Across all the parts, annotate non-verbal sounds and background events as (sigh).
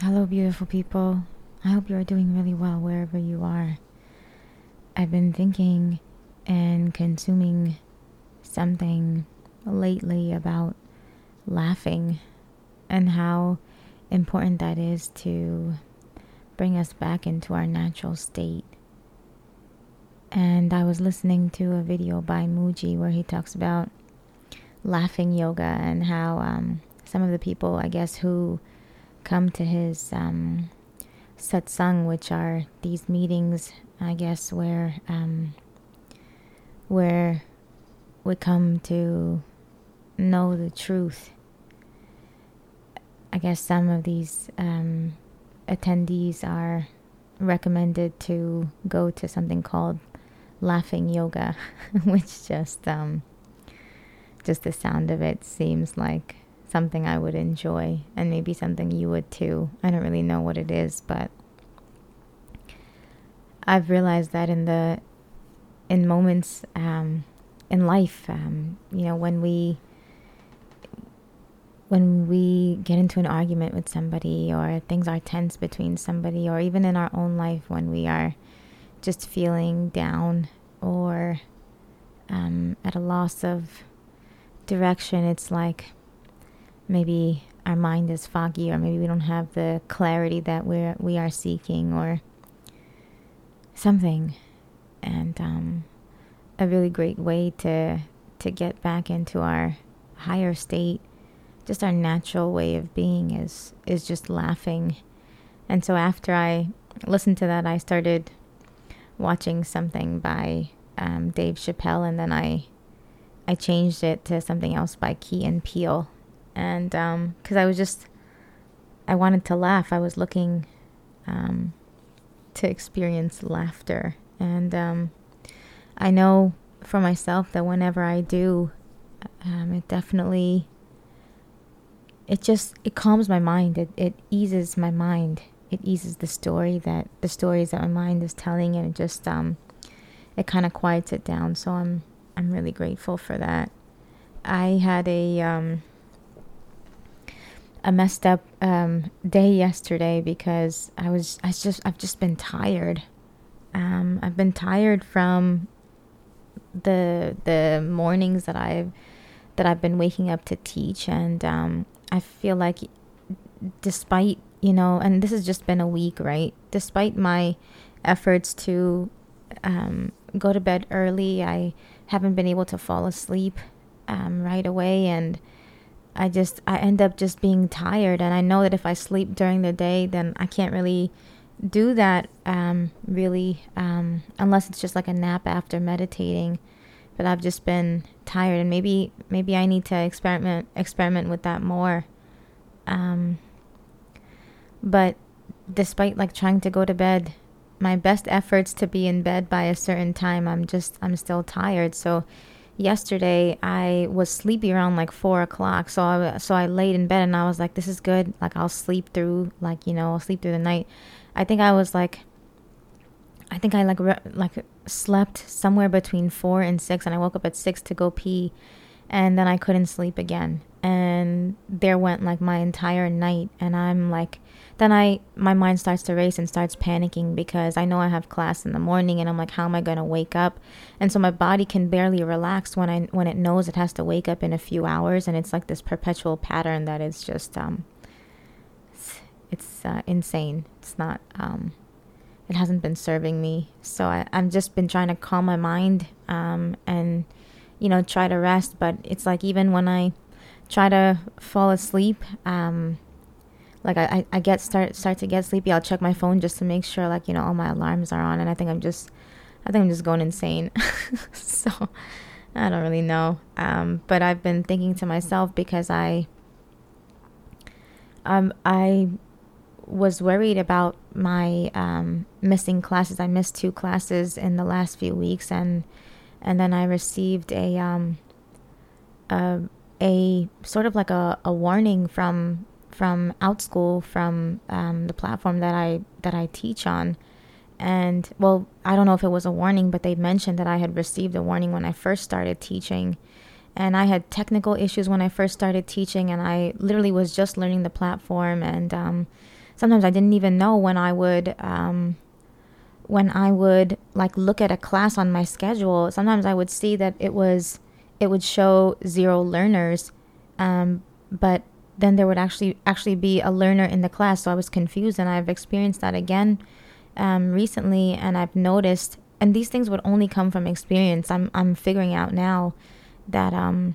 Hello, beautiful people. I hope you are doing really well wherever you are. I've been thinking and consuming something lately about laughing and how important that is to bring us back into our natural state. And I was listening to a video by Mooji where he talks about laughing yoga and how um, some of the people, I guess, who come to his um, satsang, which are these meetings, I guess, where um, where we come to know the truth. I guess some of these um, attendees are recommended to go to something called laughing yoga, (laughs) which just um, just the sound of it seems like something I would enjoy, and maybe something you would too. I don't really know what it is, but I've realized that in the in moments um, in life, um, you know, when we when we get into an argument with somebody or things are tense between somebody or even in our own life when we are just feeling down or um, at a loss of direction it's like maybe our mind is foggy or maybe we don't have the clarity that we're we are seeking or something. And um, a really great way to to get back into our higher state just our natural way of being is is just laughing. And so after i listened to that i started watching something by um, dave chappelle and then i i changed it to something else by key and peele and because um, i was just i wanted to laugh i was looking um, to experience laughter and um, I know for myself that whenever I do, um, it definitely it just it calms my mind. It it eases my mind. It eases the story that the stories that my mind is telling, and it just um it kind of quiets it down. So I'm I'm really grateful for that. I had a um a messed up um, day yesterday because I was I just I've just been tired. Um, I've been tired from the the mornings that I've that I've been waking up to teach, and um, I feel like despite you know, and this has just been a week, right? Despite my efforts to um, go to bed early, I haven't been able to fall asleep um, right away, and I just I end up just being tired, and I know that if I sleep during the day, then I can't really do that um, really um, unless it's just like a nap after meditating. But I've just been tired. And maybe maybe I need to experiment experiment with that more. Um, but despite like trying to go to bed my best efforts to be in bed by a certain time I'm just I'm still tired. So yesterday I was sleepy around like four o'clock. So I so I laid in bed and I was like, this is good. Like I'll sleep through like you know I'll sleep through the night. I think I was like, I think I like re- like slept somewhere between four and six, and I woke up at six to go pee, and then I couldn't sleep again, and there went like my entire night, and I'm like then I my mind starts to race and starts panicking because I know I have class in the morning and I'm like how am I going to wake up? And so my body can barely relax when I when it knows it has to wake up in a few hours and it's like this perpetual pattern that is just um it's, it's uh, insane. It's not um it hasn't been serving me. So I, I've just been trying to calm my mind um and you know try to rest, but it's like even when I try to fall asleep um like I, I get start start to get sleepy. I'll check my phone just to make sure like you know all my alarms are on and i think i'm just i think i'm just going insane. (laughs) So i don't really know. Um, but i've been thinking to myself because i um, i was worried about my um, missing classes. I missed two classes in the last few weeks and and then i received a um a, a sort of like a, a warning from from Outschool from um, the platform that I that I teach on. And well, I don't know if it was a warning, but they mentioned that I had received a warning when I first started teaching. And I had technical issues when I first started teaching, and I literally was just learning the platform. And um, sometimes I didn't even know when I would um, when I would like look at a class on my schedule. Sometimes I would see that it was it would show zero learners, um, but then there would actually actually be a learner in the class. So I was confused, and I've experienced that again um, recently, and I've noticed. And these things would only come from experience. I'm I'm figuring out now that um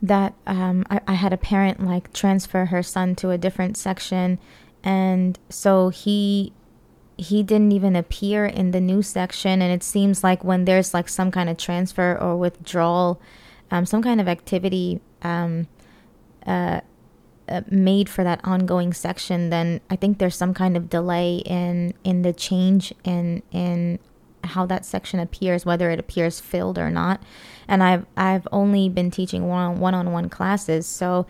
that um, I, I had a parent like transfer her son to a different section and so he he didn't even appear in the new section and it seems like when there's like some kind of transfer or withdrawal um, some kind of activity um, uh, uh, made for that ongoing section then i think there's some kind of delay in in the change in in how that section appears whether it appears filled or not. And I've I've only been teaching one one on one classes, so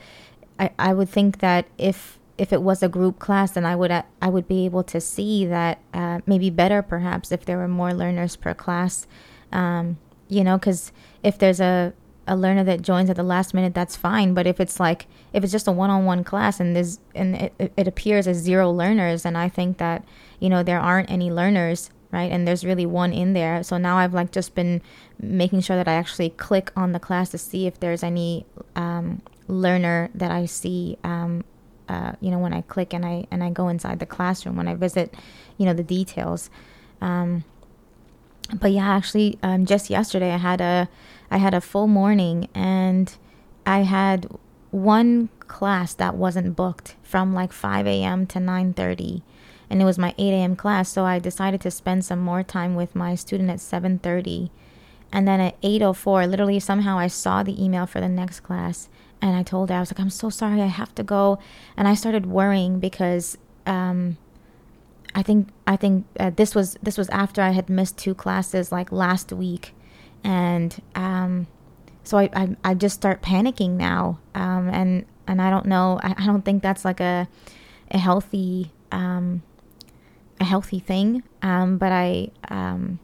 I, I would think that if if it was a group class, then I would uh, I would be able to see that uh, maybe better perhaps if there were more learners per class, um, you know, because if there's a a learner that joins at the last minute, that's fine. But if it's like if it's just a one-on-one class and there's and it, it appears as zero learners, and I think that you know there aren't any learners, right? And there's really one in there. So now I've like just been making sure that I actually click on the class to see if there's any um, learner that I see. Um, uh, you know, when I click and I and I go inside the classroom when I visit, you know, the details. Um, but yeah, actually, um, just yesterday I had a I had a full morning and I had one class that wasn't booked from like 5 a.m. to 9:30 and it was my 8 a.m. class. So I decided to spend some more time with my student at 7:30, and then at 8:04, literally somehow I saw the email for the next class, and I told her I was like, "I'm so sorry, I have to go," and I started worrying because um, I think I think uh, this was this was after I had missed two classes like last week, and um, so I, I I just start panicking now, um, and and I don't know I, I don't think that's like a a healthy um, a healthy thing. Um, but I, um,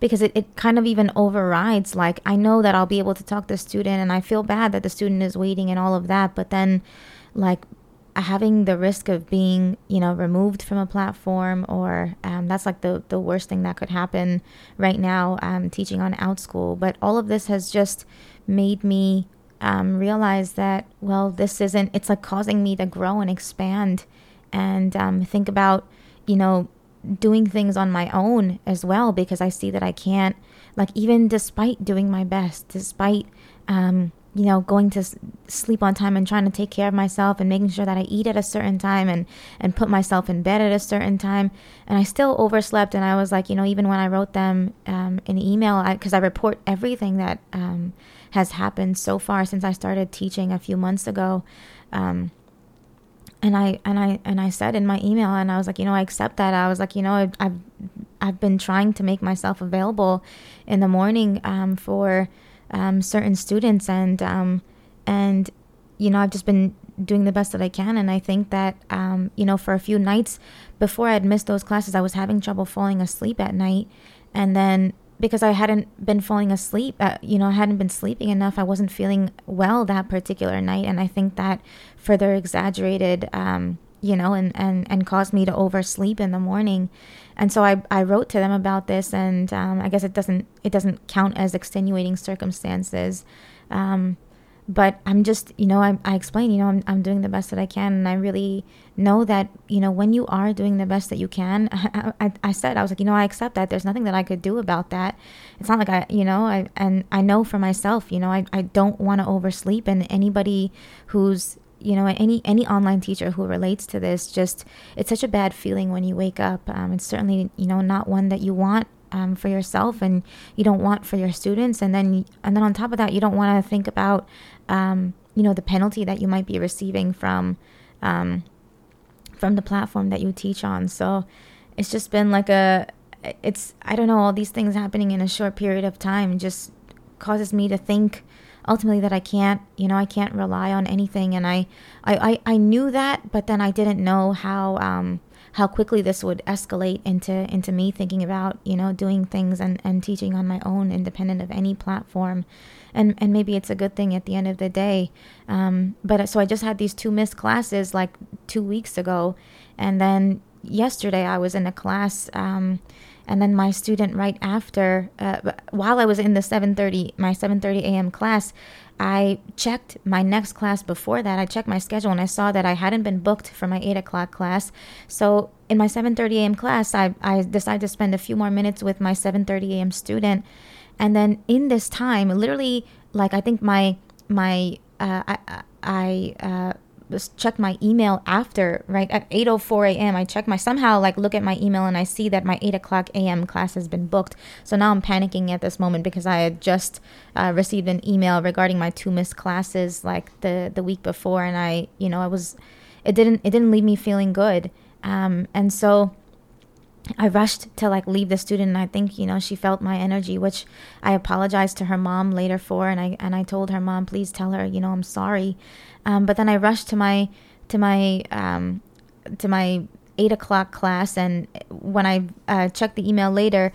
because it, it kind of even overrides, like, I know that I'll be able to talk to the student and I feel bad that the student is waiting and all of that. But then, like, having the risk of being, you know, removed from a platform or um, that's like the, the worst thing that could happen right now, um, teaching on Outschool. But all of this has just made me um, realize that, well, this isn't, it's like causing me to grow and expand and um, think about you know, doing things on my own as well because I see that I can't, like, even despite doing my best, despite, um, you know, going to sleep on time and trying to take care of myself and making sure that I eat at a certain time and, and put myself in bed at a certain time. And I still overslept. And I was like, you know, even when I wrote them um, an email, because I, I, report everything that um, has happened so far since I started teaching a few months ago. Um, and I and I and I said in my email, and I was like, you know, I accept that. I was like, you know, I've I've, I've been trying to make myself available in the morning um, for um, certain students, and um, and you know, I've just been doing the best that I can. And I think that um, you know, for a few nights before I had missed those classes, I was having trouble falling asleep at night, and then because I hadn't been falling asleep, uh, you know, I hadn't been sleeping enough. I wasn't feeling well that particular night, and I think that further exaggerated, um, you know, and, and and caused me to oversleep in the morning. And so I, I wrote to them about this, and um, I guess it doesn't it doesn't count as extenuating circumstances. Um, but I'm just, you know, I, I explain, you know, I'm, I'm doing the best that I can. And I really know that, you know, when you are doing the best that you can, (laughs) I, I, I, said, I was like, you know, I accept that. There's nothing that I could do about that. It's not like I, you know, I, and I know for myself, you know, I, I don't want to oversleep. And anybody who's, you know, any, any online teacher who relates to this, just, it's such a bad feeling when you wake up. Um, it's certainly, you know, not one that you want um, for yourself and you don't want for your students and then and then on top of that you don't want to think about um, you know the penalty that you might be receiving from um, from the platform that you teach on so it's just been like a it's i don't know all these things happening in a short period of time just causes me to think ultimately that i can't you know i can't rely on anything. And i i i, I knew that but then i didn't know how um how quickly this would escalate into into me thinking about you know doing things and and teaching on my own independent of any platform. And and maybe it's a good thing at the end of the day. Um, but so i just had these two missed classes like two weeks ago. And then yesterday i was in a class um, and then my student right after uh, while i was in the 7.30 my 7.30 a.m class I checked my next class before that. I checked my schedule and I saw that I hadn't been booked for my 8 o'clock class. So in my 7.30 a.m. class, I, I decided to spend a few more minutes with my 7.30 a.m. student. And then in this time, literally, like I think my, my, uh, I, I uh, check my email after right at 8:04 a.m. I check my somehow like look at my email and I see that my 8 o'clock a.m. class has been booked. So now I'm panicking at this moment because I had just uh, received an email regarding my two missed classes like the the week before, and I you know I was it didn't it didn't leave me feeling good, um, and so. I rushed to like leave the student and I think, you know, she felt my energy, which I apologized to her mom later for and I and I told her mom, please tell her, you know, I'm sorry. Um, but then I rushed to my to my um, to my eight o'clock class, and when I uh, checked the email later,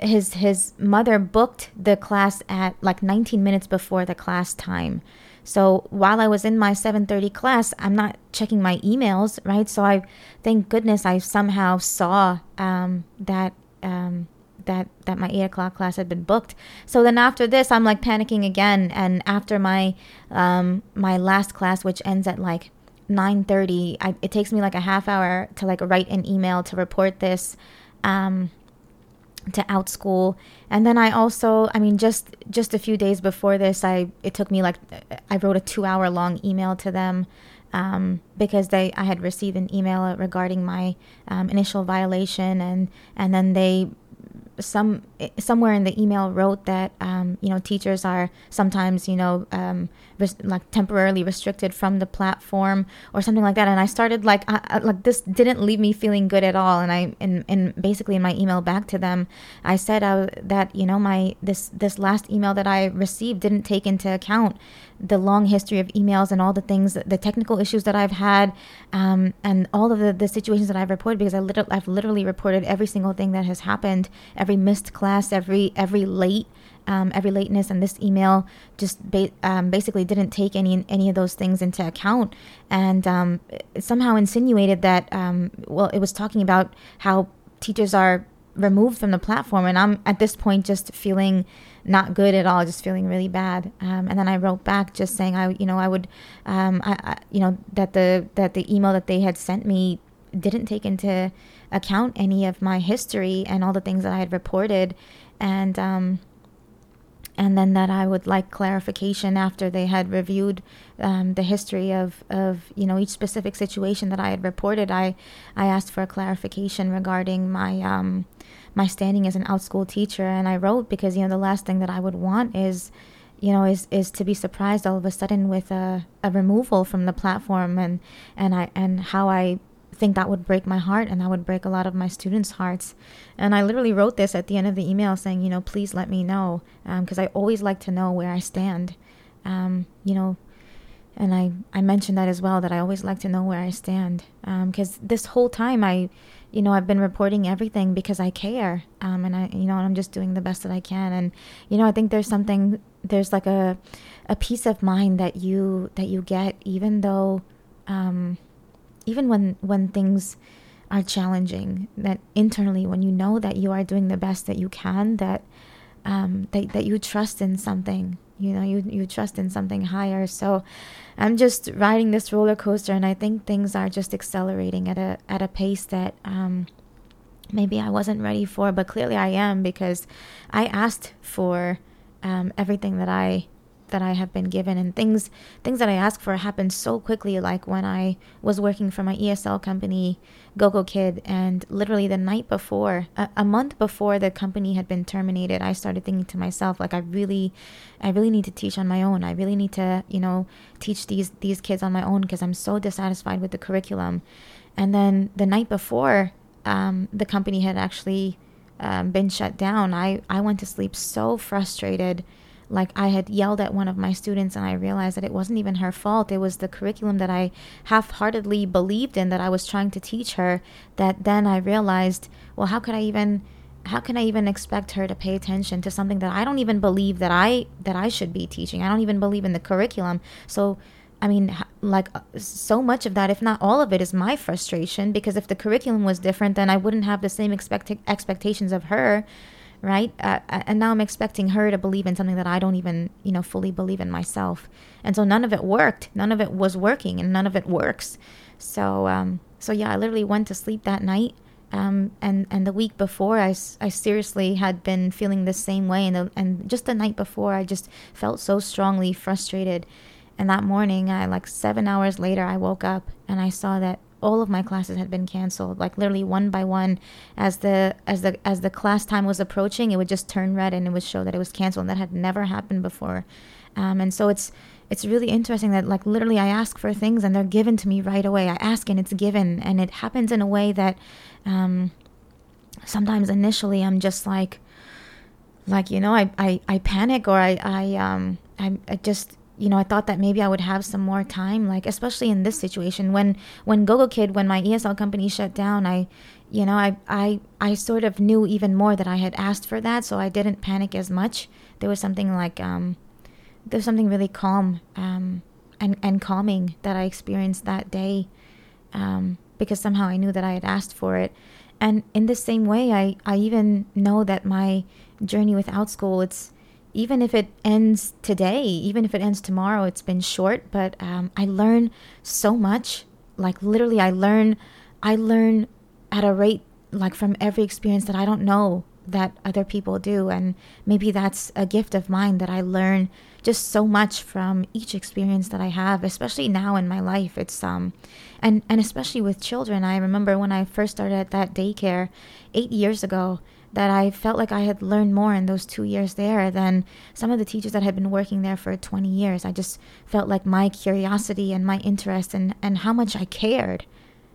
his his mother booked the class at like 19 minutes before the class time. So while I was in my 7:30 class, I'm not checking my emails, right? So I thank goodness I somehow saw um, that um, that that my eight o'clock class had been booked. So then after this, I'm like panicking again. And after my um, my last class, which ends at like 9:30, it takes me like a half hour to like write an email to report this. Um, to Outschool and then i also i mean just just a few days before this i it took me like i wrote a two hour long email to them um, because they I had received an email regarding my um, initial violation and and then they some somewhere in the email wrote that um, you know teachers are sometimes you know um, res- like temporarily restricted from the platform or something like that. And I started like I, I, like this didn't leave me feeling good at all. And I in, in basically in my email back to them I said uh, that you know my this this last email that I received didn't take into account the long history of emails and all the things, the technical issues that I've had, um, and all of the, the situations that I've reported because I literally, I've literally reported every single thing that has happened, every missed class, every every late. Um, every lateness and this email just ba- um, basically didn't take any any of those things into account and um, somehow insinuated that um, well it was talking about how teachers are removed from the platform and i'm at this point just feeling not good at all, just feeling really bad. Um, and then I wrote back just saying I, you know, I would, um, I, I, you know, that the that the email that they had sent me didn't take into account any of my history and all the things that I had reported, and um, and then that I would like clarification after they had reviewed um, the history of, of you know each specific situation that I had reported. I I asked for a clarification regarding my um, my standing as an Outschool teacher. And I wrote because, you know, the last thing that I would want is, you know, is, is to be surprised all of a sudden with a, a removal from the platform and, and I, and how I think that would break my heart and that would break a lot of my students' hearts. And I literally wrote this at the end of the email saying, you know, please let me know because um, I always like to know where I stand. Um, you know, and I, I mentioned that as well that I always like to know where I stand because um, this whole time I you know, I've been reporting everything because I care. Um, and I, you know, I'm just doing the best that I can. And, you know, I think there's something, there's like a, a peace of mind that you, that you get, even though, um, even when, when things are challenging, that internally, when you know that you are doing the best that you can, that, um, that, that you trust in something, you know, you, you trust in something higher. So, I'm just riding this roller coaster, and I think things are just accelerating at a at a pace that um, maybe I wasn't ready for, but clearly I am because I asked for um, everything that I that I have been given and things things that I ask for happen so quickly like when I was working for my ESL company GoGo Kid and literally the night before a, a, month before the company had been terminated I started thinking to myself like I really I really need to teach on my own. I really need to you know teach these these kids on my own because I'm so dissatisfied with the curriculum. And then the night before um, the company had actually um, been shut down. I I went to sleep so frustrated like I had yelled at one of my students and I realized that it wasn't even her fault. It was the curriculum that I half heartedly believed in that I was trying to teach her that then I realized, well, how could I even how can I even expect her to pay attention to something that I don't even believe that I that I should be teaching? I don't even believe in the curriculum. So I mean, like uh, so much of that, if not all of it, is my frustration because if the curriculum was different, then I wouldn't have the same expect- expectations of her right? Uh, uh, and now I'm expecting her to believe in something that I don't even, you know, fully believe in myself. And so none of it worked. None of it was working, and none of it works. So, um, so yeah, I literally went to sleep that night. Um, and and the week before, I, I seriously had been feeling the same way, and the, and just the night before, I just felt so strongly frustrated. And that morning, I like seven hours later, I woke up and I saw that all of my classes had been canceled like literally one by one. As the as the as the class time was approaching it would just turn red and it would show that it was canceled and that had never happened before. Um, and so it's it's really interesting that like literally i ask for things and they're given to me right away. I ask and it's given and it happens in a way that um, sometimes initially i'm just like like you know i i, I panic or i i um I, I just you know, I thought that maybe I would have some more time, like especially in this situation when when GoGo Kid, when my ESL company shut down, I, you know, I I I sort of knew even more that I had asked for that, so I didn't panic as much. There was something like um, there was something really calm um, and and calming that I experienced that day, um, because somehow I knew that I had asked for it, and in the same way, I I even know that my journey with Outschool, it's even if it ends today, even if it ends tomorrow, it's been short, but um, I learn so much. Like literally, I learn, I learn at a rate like from every experience that I don't know that other people do, and maybe that's a gift of mine that I learn just so much from each experience that I have, especially now in my life. It's um, and and especially with children. I remember when I first started at that daycare eight years ago that I felt like I had learned more in those two years there than some of the teachers that had been working there for 20 years. I just felt like my curiosity and my interest and, and how much I cared,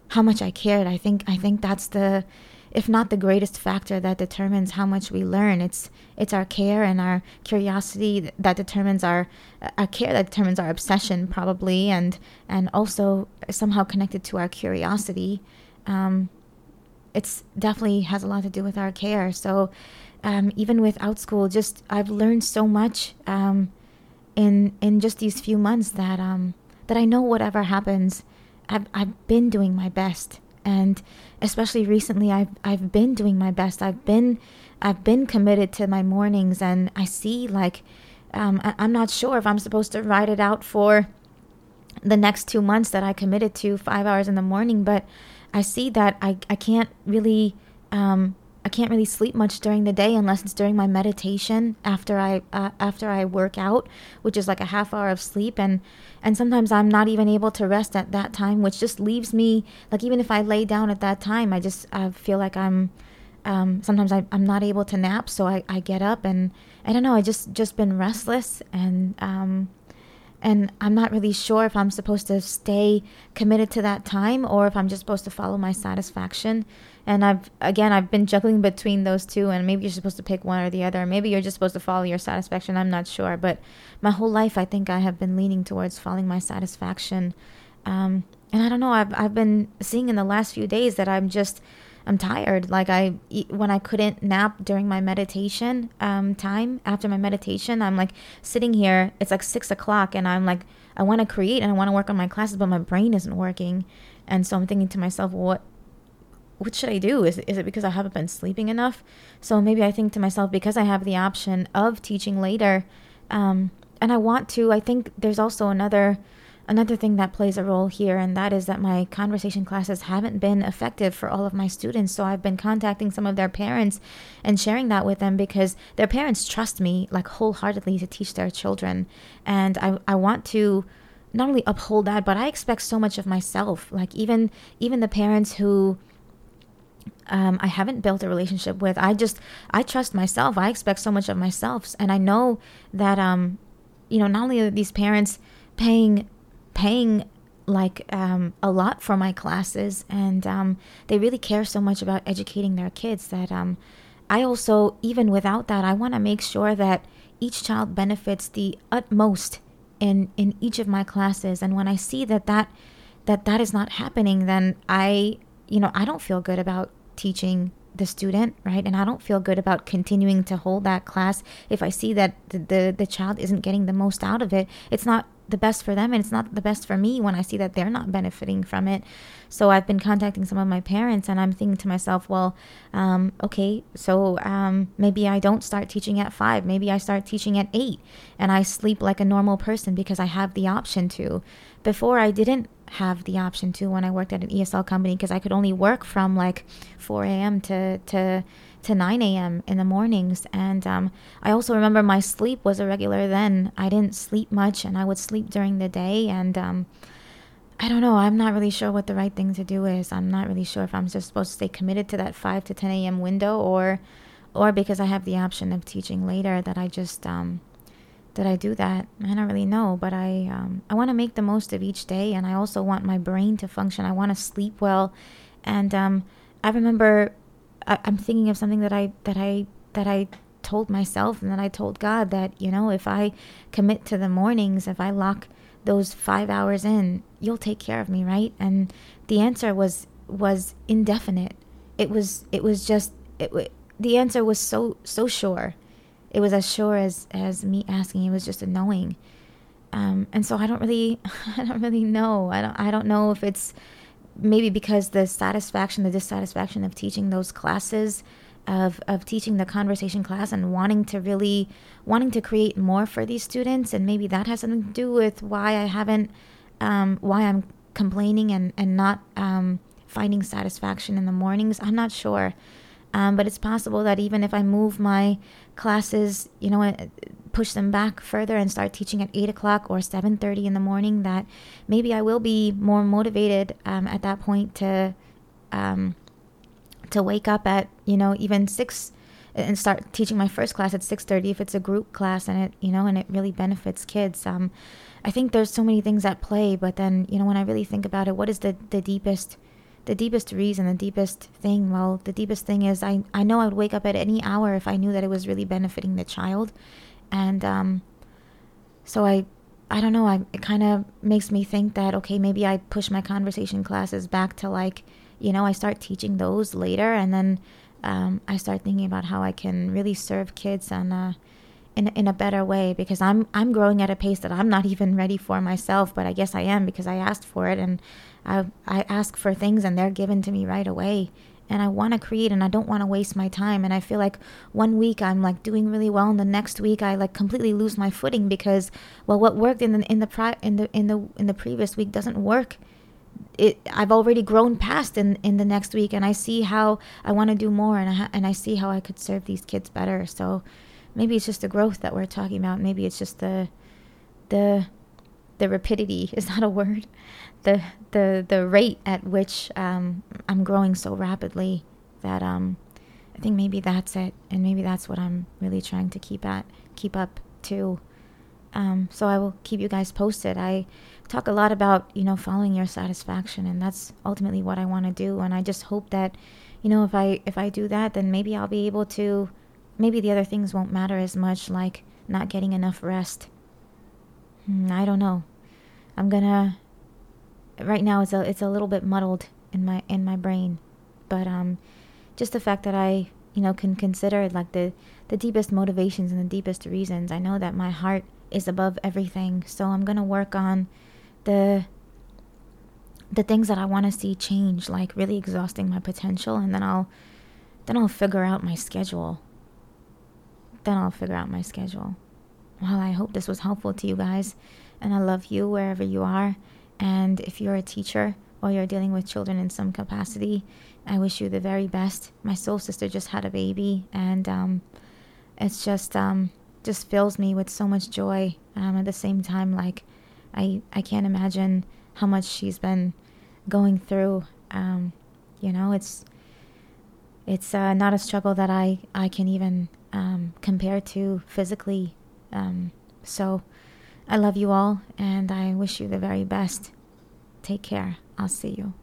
how much I cared. I think I think that's the, if not the greatest factor that determines how much we learn. It's it's our care and our curiosity that determines our our care that determines our obsession probably and and also somehow connected to our curiosity. Um, it's definitely has a lot to do with our care. So um, even with Outschool, just I've learned so much um, in in just these few months that um, that I know whatever happens, I've I've been doing my best, and especially recently, I've I've been doing my best. I've been I've been committed to my mornings, and I see like um, I, I'm not sure if I'm supposed to write it out for the next two months that I committed to five hours in the morning, but I see that I, I can't really um, I can't really sleep much during the day unless it's during my meditation after I uh, after I work out, which is like a half hour of sleep. And and sometimes I'm not even able to rest at that time, which just leaves me like even if I lay down at that time, I just I feel like I'm um, sometimes I, I'm not able to nap, so I, I get up and I don't know, I just just been restless and um, and I'm not really sure if I'm supposed to stay committed to that time or if I'm just supposed to follow my satisfaction. And I've again I've been juggling between those two and maybe you're supposed to pick one or the other. Maybe you're just supposed to follow your satisfaction. I'm not sure, but my whole life I think I have been leaning towards following my satisfaction. Um, and I don't know, I've I've been seeing in the last few days that I'm just I'm tired. Like I, when I couldn't nap during my meditation um, time after my meditation, I'm like sitting here. It's like six o'clock, and I'm like, I want to create and I want to work on my classes, but my brain isn't working, and so I'm thinking to myself, what, what should I do? Is is it because I haven't been sleeping enough? So maybe I think to myself because I have the option of teaching later, um, and I want to. I think there's also another Another thing that plays a role here, and that is that my conversation classes haven't been effective for all of my students. So I've been contacting some of their parents and sharing that with them because their parents trust me like wholeheartedly to teach their children. And I, I want to not only uphold that, but I expect so much of myself. Like even even the parents who um, I haven't built a relationship with. I just I trust myself. I expect so much of myself, and I know that um, you know, not only are these parents paying paying like um, a lot for my classes, and um, they really care so much about educating their kids that um, I also, even without that, I want to make sure that each child benefits the utmost in in each of my classes and when i see that that that that is not happening then i you know i don't feel good about teaching the student right? And i don't feel good about continuing to hold that class. If i see that the, the the child isn't getting the most out of it it's not the best for them and it's not the best for me when I see that they're not benefiting from it. So I've been contacting some of my parents and I'm thinking to myself, well, um, okay, so um, maybe I don't start teaching at five. Maybe I start teaching at eight and I sleep like a normal person because I have the option to. Before I didn't have the option to when I worked at an ESL company because I could only work from like 4 a.m. to, to to 9 a.m. in the mornings. And um, I also remember my sleep was irregular then. I didn't sleep much and I would sleep during the day. And um, I don't know. I'm not really sure what the right thing to do is. I'm not really sure if I'm just supposed to stay committed to that 5 to 10 a.m. window or or because I have the option of teaching later that I just um, that I do that. I don't really know, but I um, I want to make the most of each day, and I also want my brain to function. I want to sleep well, and um, I remember I, am thinking of something that I that I that I told myself and that I told God that you know if I commit to the mornings, if I lock those five hours in, you'll take care of me, right? And the answer was was indefinite. It was it was just it. The answer was so so sure. It was as sure as as me asking. It was just a knowing. Um, and so I don't really (laughs) I don't really know. I don't I don't know if it's maybe because the satisfaction, the dissatisfaction of teaching those classes, of of teaching the conversation class and wanting to really wanting to create more for these students, and maybe that has something to do with why I haven't, um, why I'm complaining and and not um, finding satisfaction in the mornings. I'm not sure. Um, but it's possible that even if I move my classes, you know, uh, push them back further and start teaching at eight o'clock or seven thirty in the morning, that maybe I will be more motivated um, at that point to um, to wake up at you know even six and start teaching my first class at 6.30 if it's a group class and it you know and it really benefits kids. Um, i think there's so many things at play but then you know when i really think about it what is the, the deepest the deepest reason, the deepest thing, well, the deepest thing is I, I know I would wake up at any hour if I knew that it was really benefiting the child. And um, so I, I don't know, I, it kind of makes me think that, okay, maybe I push my conversation classes back to like, you know, I start teaching those later and then um, I start thinking about how I can really serve kids and, uh, in in a better way because I'm I'm growing at a pace that I'm not (laughs) even ready for myself, but I guess I am because I asked for it and I I ask for things and they're given to me right away. And I want to create and I don't want to waste my time. And I feel like one week I'm like doing really well, and the next week I like completely lose my footing because well, what worked in the in the pri- in the in the in the previous week doesn't work it I've already grown past in in the next week and I see how I want to do more and I ha- and I see how I could serve these kids better so maybe it's just the growth that we're talking about maybe it's just the the the rapidity (laughs) is that a word the the the rate at which um, I'm growing so rapidly that um, I think maybe that's it, and maybe that's what I'm really trying to keep at keep up to. Um, so I will keep you guys posted. I talk a lot about you know following your satisfaction, and that's ultimately what I want to do. And I just hope that you know if I if I do that, then maybe I'll be able to. Maybe the other things won't matter as much, like not getting enough rest. Hmm, I don't know. I'm gonna right now it's a it's a little bit muddled in my in my brain, but um, just the fact that I you know can consider like the the deepest motivations and the deepest reasons. I know that my heart is above everything, so I'm gonna work on the the things that I want to see change, like really exhausting my potential, and then I'll then I'll figure out my schedule. Then I'll figure out my schedule. Well, I hope this was helpful to you guys, and I love you wherever you are. And if you're a teacher or you're dealing with children in some capacity, I wish you the very best. My soul sister just had a baby, and um, it's just um, just fills me with so much joy. Um, at the same time, like I I can't imagine how much she's been going through. Um, you know, it's it's uh, not a struggle that I I can even um, compare to physically. Um, so I love you all and I wish you the very best. Take care. I'll see you.